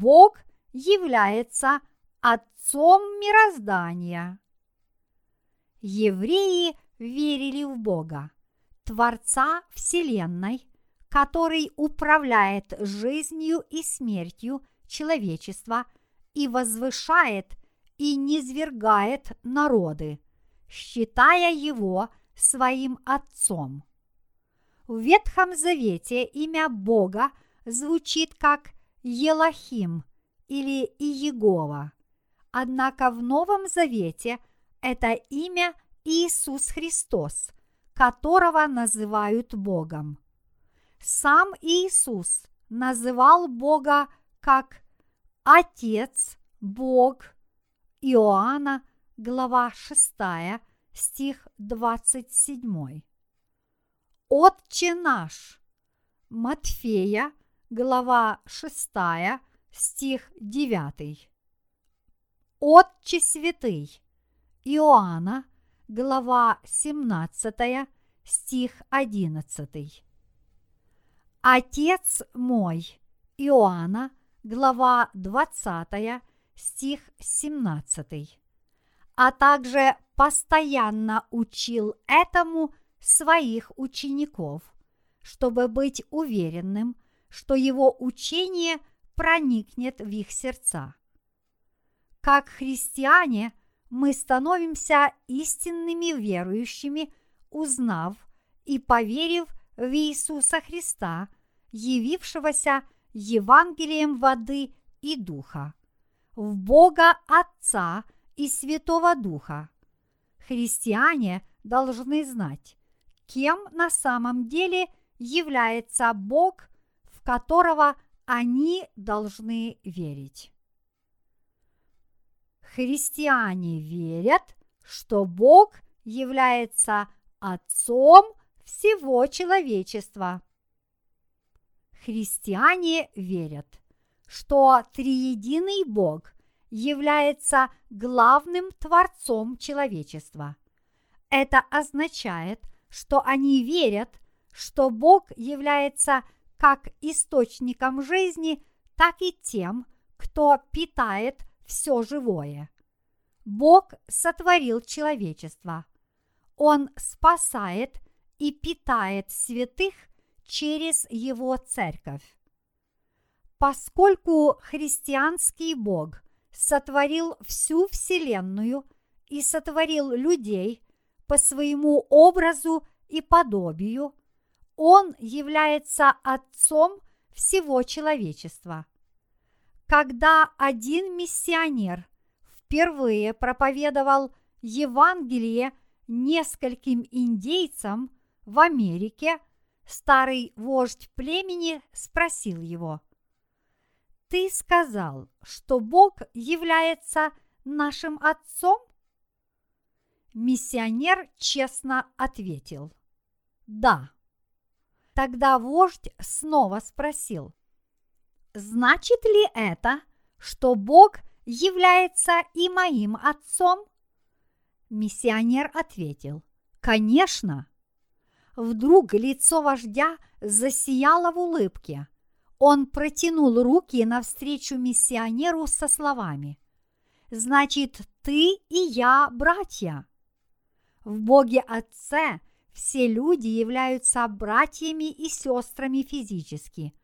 Бог является Отцом мироздания. Евреи верили в Бога, Творца Вселенной, который управляет жизнью и смертью человечества и возвышает и низвергает народы, считая его своим Отцом. В Ветхом Завете имя Бога звучит как Елахим или Иегова. Однако в Новом Завете это имя Иисус Христос, которого называют Богом. Сам Иисус называл Бога как Отец, Бог. Иоанна, глава 6, стих 27. Отче наш. Матфея, глава 6, стих 9. Отче святый. Иоанна, глава 17, стих 11. Отец мой. Иоанна, глава 20, стих 17. А также постоянно учил этому своих учеников, чтобы быть уверенным, что его учение проникнет в их сердца. Как христиане мы становимся истинными верующими, узнав и поверив в Иисуса Христа, явившегося Евангелием воды и духа, в Бога Отца и Святого Духа. Христиане должны знать, кем на самом деле является Бог, в которого они должны верить. Христиане верят, что Бог является Отцом всего человечества. Христиане верят, что триединый Бог является главным творцом человечества. Это означает, что они верят, что Бог является как источником жизни, так и тем, кто питает все живое. Бог сотворил человечество. Он спасает и питает святых через его церковь. Поскольку христианский Бог сотворил всю Вселенную и сотворил людей по своему образу и подобию, Он является Отцом всего человечества. Когда один миссионер впервые проповедовал Евангелие нескольким индейцам в Америке, старый вождь племени спросил его, «Ты сказал, что Бог является нашим Отцом?» Миссионер честно ответил, «Да». Тогда вождь снова спросил, Значит ли это, что Бог является и моим отцом? Миссионер ответил, конечно. Вдруг лицо вождя засияло в улыбке. Он протянул руки навстречу миссионеру со словами «Значит, ты и я братья». В Боге Отце все люди являются братьями и сестрами физически –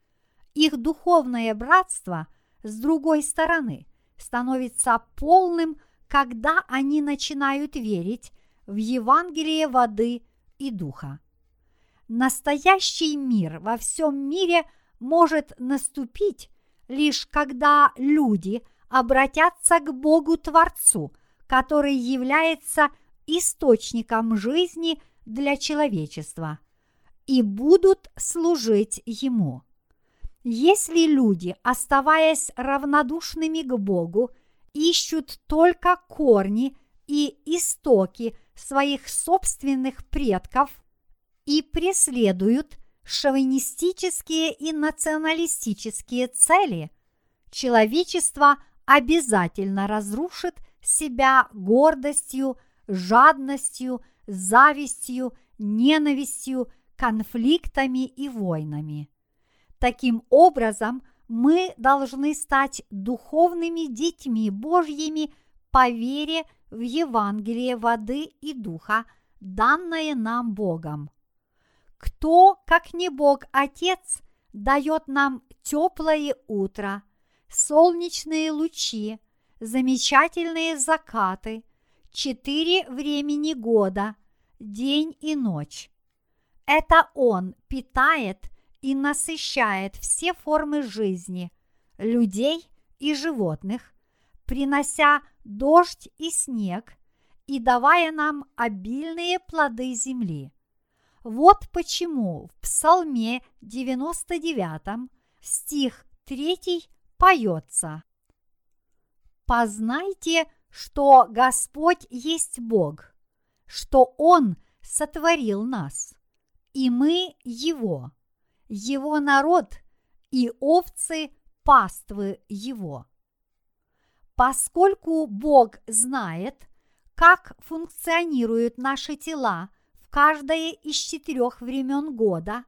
их духовное братство, с другой стороны, становится полным, когда они начинают верить в Евангелие воды и духа. Настоящий мир во всем мире может наступить лишь когда люди обратятся к Богу Творцу, который является источником жизни для человечества, и будут служить Ему. Если люди, оставаясь равнодушными к Богу, ищут только корни и истоки своих собственных предков и преследуют шовинистические и националистические цели, человечество обязательно разрушит себя гордостью, жадностью, завистью, ненавистью, конфликтами и войнами. Таким образом, мы должны стать духовными детьми Божьими по вере в Евангелие воды и духа, данное нам Богом. Кто, как не Бог Отец, дает нам теплое утро, солнечные лучи, замечательные закаты, четыре времени года, день и ночь. Это Он питает и насыщает все формы жизни, людей и животных, принося дождь и снег и давая нам обильные плоды земли. Вот почему в Псалме 99 стих 3 поется «Познайте, что Господь есть Бог, что Он сотворил нас, и мы Его, Его народ и овцы паствы Его». Поскольку Бог знает, как функционируют наши тела в каждое из четырех времен года,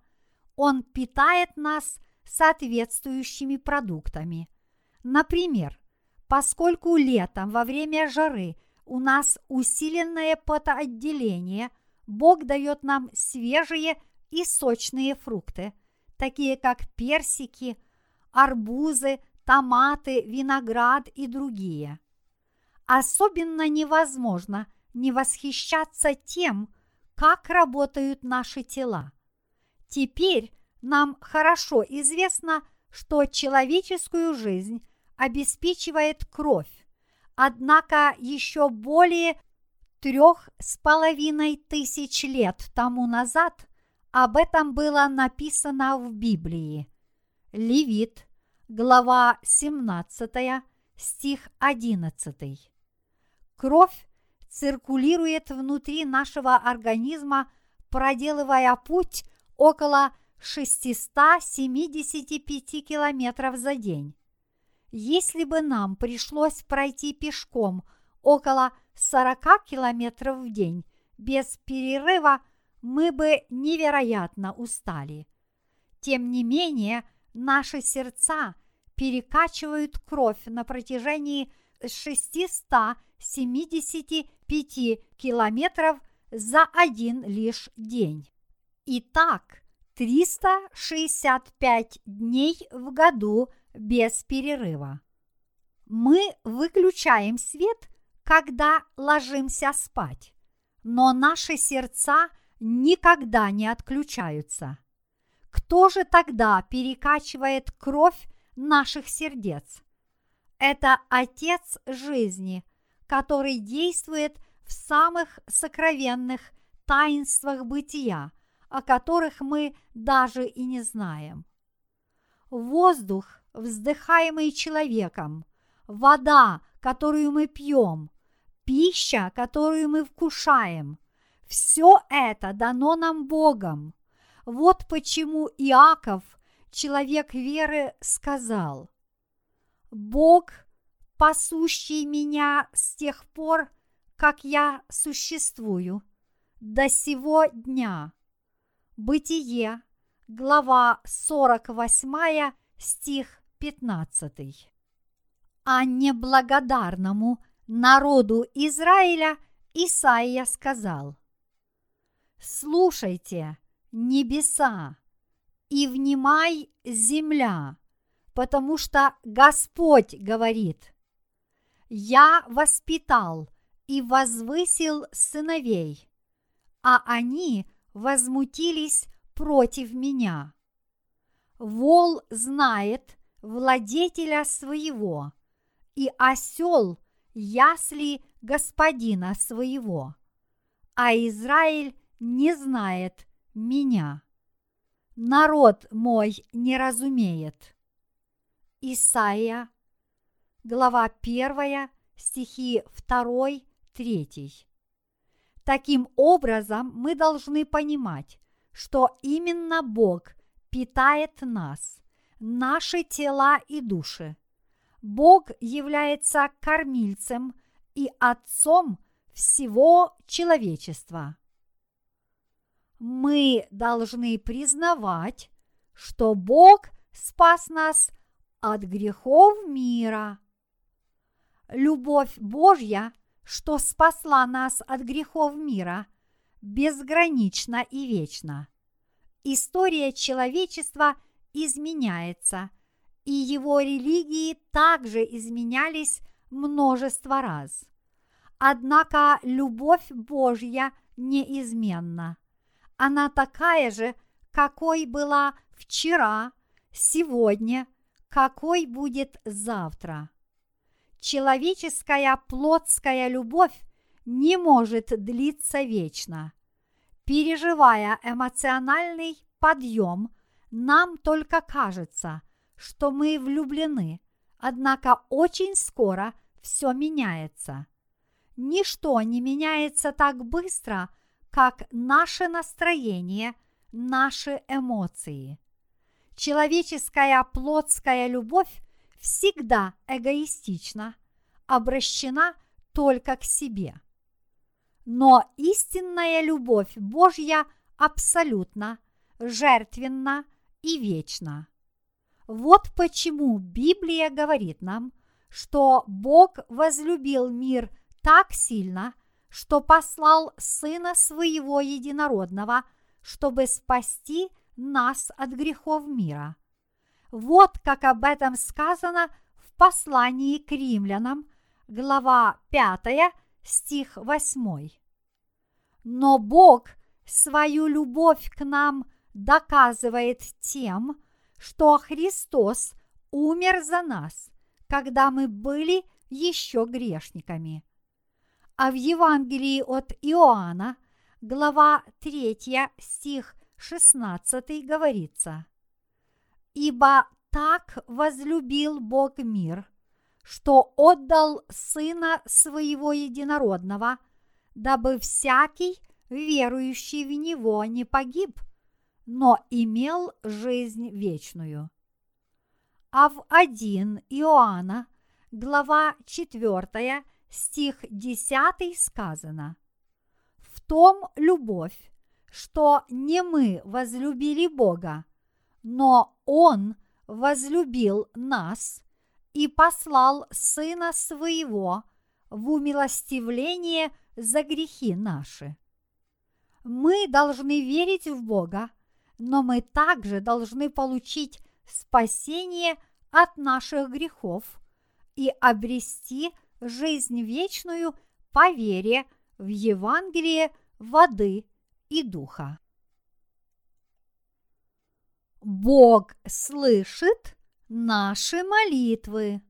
Он питает нас соответствующими продуктами. Например, поскольку летом во время жары у нас усиленное потоотделение, Бог дает нам свежие и сочные фрукты, такие как персики, арбузы, томаты, виноград и другие. Особенно невозможно не восхищаться тем, как работают наши тела. Теперь нам хорошо известно, что человеческую жизнь обеспечивает кровь, однако еще более трех с половиной тысяч лет тому назад об этом было написано в Библии. Левит, глава 17, стих 11. Кровь циркулирует внутри нашего организма, проделывая путь около 675 километров за день. Если бы нам пришлось пройти пешком около 40 километров в день без перерыва, мы бы невероятно устали. Тем не менее, наши сердца перекачивают кровь на протяжении 675 километров за один лишь день. Итак, 365 дней в году без перерыва. Мы выключаем свет, когда ложимся спать, но наши сердца никогда не отключаются. Кто же тогда перекачивает кровь наших сердец? Это Отец жизни, который действует в самых сокровенных таинствах бытия, о которых мы даже и не знаем. Воздух, вздыхаемый человеком, вода, которую мы пьем, пища, которую мы вкушаем, все это дано нам Богом. Вот почему Иаков, человек веры, сказал, Бог, пасущий меня с тех пор, как я существую, до сего дня. Бытие, глава 48, стих 15. А неблагодарному народу Израиля Исаия сказал, «Слушайте, небеса, и внимай земля, потому что Господь говорит, «Я воспитал и возвысил сыновей, а они возмутились против меня. Вол знает владетеля своего, и осел ясли господина своего, а Израиль не знает меня. Народ мой не разумеет. Исайя, глава 1, стихи 2, 3. Таким образом, мы должны понимать, что именно Бог питает нас, наши тела и души. Бог является кормильцем и отцом всего человечества. мы должны признавать, что Бог спас нас от грехов мира. Любовь Божья, что спасла нас от грехов мира, безгранична и вечна. История человечества изменяется, и его религии также изменялись множество раз. Однако любовь Божья неизменна. Она такая же, какой была вчера, сегодня, какой будет завтра. Человеческая плотская любовь не может длиться вечно. Переживая эмоциональный подъем, нам только кажется, что мы влюблены, однако очень скоро все меняется. Ничто не меняется так быстро, как наше настроение, наши эмоции. Человеческая плотская любовь всегда эгоистична, обращена только к себе. Но истинная любовь Божья абсолютно, жертвенна и вечна. Вот почему Библия говорит нам, что Бог возлюбил мир так сильно, что послал Сына Своего Единородного, чтобы спасти нас от грехов мира. Вот как об этом сказано в послании к римлянам, глава 5, стих 8. Но Бог свою любовь к нам доказывает тем, что Христос умер за нас, когда мы были еще грешниками. А в Евангелии от Иоанна, глава 3, стих 16 говорится, «Ибо так возлюбил Бог мир, что отдал Сына Своего Единородного, дабы всякий, верующий в Него, не погиб, но имел жизнь вечную». А в 1 Иоанна, глава 4, стих 10 сказано «В том любовь, что не мы возлюбили Бога, но Он возлюбил нас и послал Сына Своего в умилостивление за грехи наши. Мы должны верить в Бога, но мы также должны получить спасение от наших грехов и обрести жизнь вечную по вере в Евангелие воды и духа. Бог слышит наши молитвы.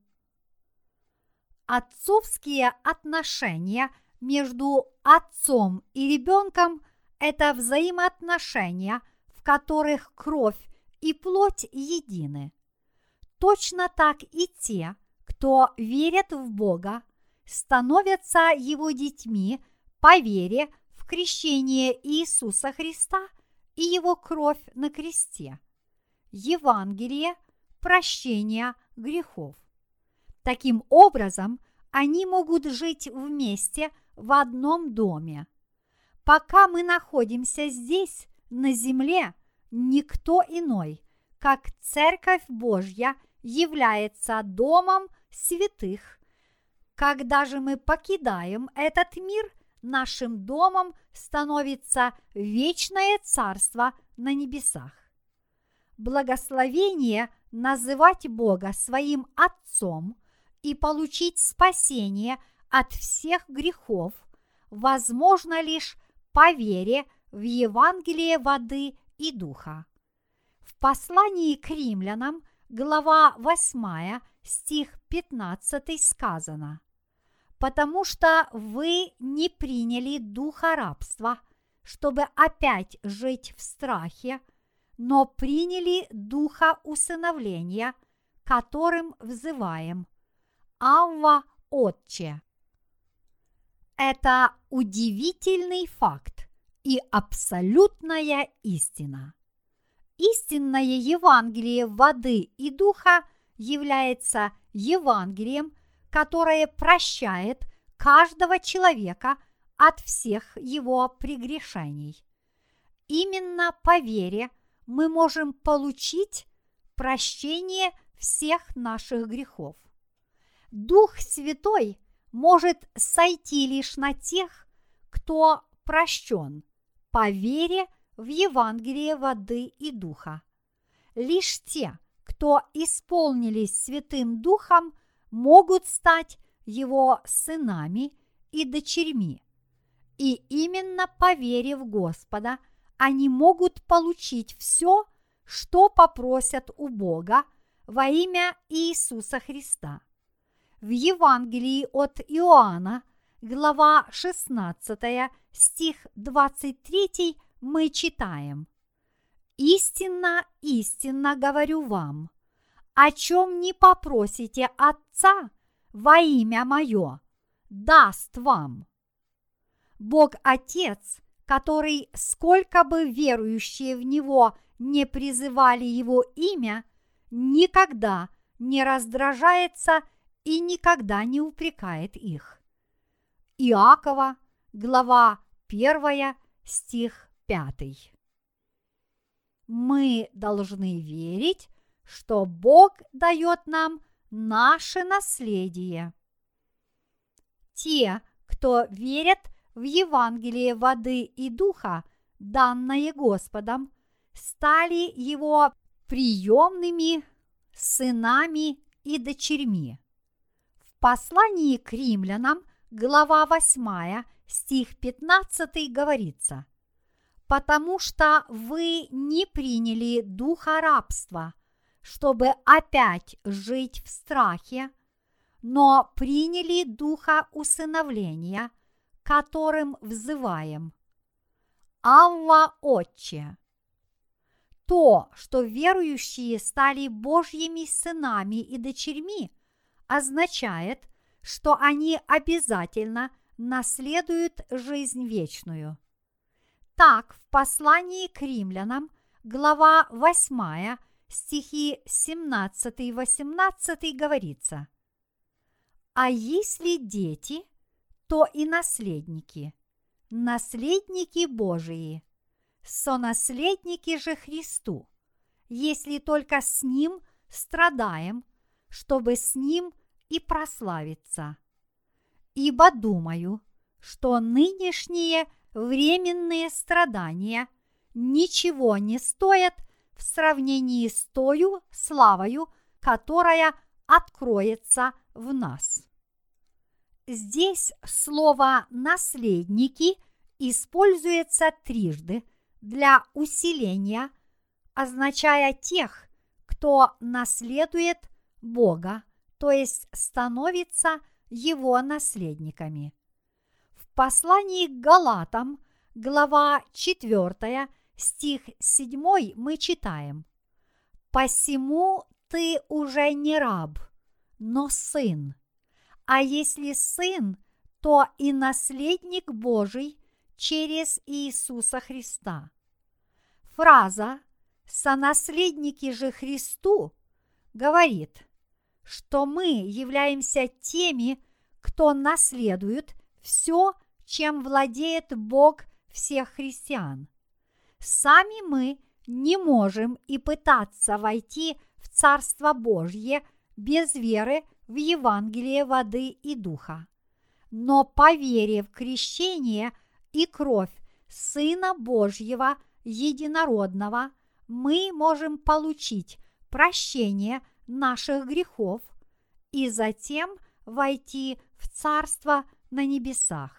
Отцовские отношения между отцом и ребенком – это взаимоотношения, в которых кровь и плоть едины. Точно так и те, кто верят в Бога, становятся Его детьми по вере в крещение Иисуса Христа и Его кровь на кресте. Евангелие – прощения грехов. Таким образом, они могут жить вместе в одном доме. Пока мы находимся здесь, на земле, никто иной, как Церковь Божья, является домом святых. Когда же мы покидаем этот мир, нашим домом становится вечное царство на небесах. Благословение называть Бога своим Отцом и получить спасение от всех грехов возможно лишь по вере в Евангелие воды и духа. В послании к римлянам, глава 8, стих 15 сказано, «Потому что вы не приняли духа рабства, чтобы опять жить в страхе, но приняли духа усыновления, которым взываем «Авва, Отче». Это удивительный факт и абсолютная истина. Истинное Евангелие воды и духа является Евангелием, которое прощает каждого человека от всех его прегрешений. именно по вере мы можем получить прощение всех наших грехов. Дух Святой может сойти лишь на тех, кто прощен по вере в Евангелие воды и духа. Лишь те, кто исполнились Святым Духом, могут стать его сынами и дочерьми. И именно по вере в Господа они могут получить все, что попросят у Бога во имя Иисуса Христа. В Евангелии от Иоанна, глава 16, стих 23 мы читаем «Истинно, истинно говорю вам, о чем не попросите Отца во имя Мое, даст вам». Бог Отец, который, сколько бы верующие в Него не призывали Его имя, никогда не раздражается и никогда не упрекает их. Иакова, глава 1, стих 5. Мы должны верить, что Бог дает нам наше наследие. Те, кто верят в Евангелие воды и духа, данное Господом, стали его приемными сынами и дочерьми. В послании к римлянам, глава 8, стих 15 говорится, «Потому что вы не приняли духа рабства, чтобы опять жить в страхе, но приняли духа усыновления, которым взываем. Авва Отче! То, что верующие стали Божьими сынами и дочерьми, означает, что они обязательно наследуют жизнь вечную. Так, в послании к римлянам, глава 8, стихи 17-18 говорится «А если дети, то и наследники, наследники Божии, сонаследники же Христу, если только с Ним страдаем, чтобы с Ним и прославиться. Ибо думаю, что нынешние временные страдания ничего не стоят в сравнении с тою славою, которая откроется в нас. Здесь слово «наследники» используется трижды для усиления, означая тех, кто наследует Бога, то есть становится его наследниками. В послании к Галатам, глава 4, стих 7 мы читаем «Посему ты уже не раб, но сын, а если сын, то и наследник Божий через Иисуса Христа». Фраза «сонаследники же Христу» говорит, что мы являемся теми, кто наследует все, чем владеет Бог всех христиан – Сами мы не можем и пытаться войти в Царство Божье без веры в Евангелие воды и духа. Но по вере в крещение и кровь Сына Божьего Единородного мы можем получить прощение наших грехов и затем войти в Царство на небесах.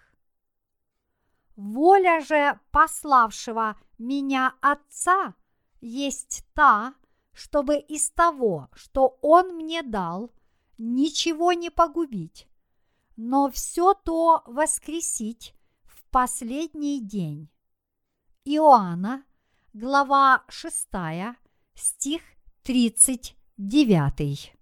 Воля же пославшего меня Отца есть та, чтобы из того, что Он мне дал, ничего не погубить, но все то воскресить в последний день. Иоанна, глава 6, стих 39.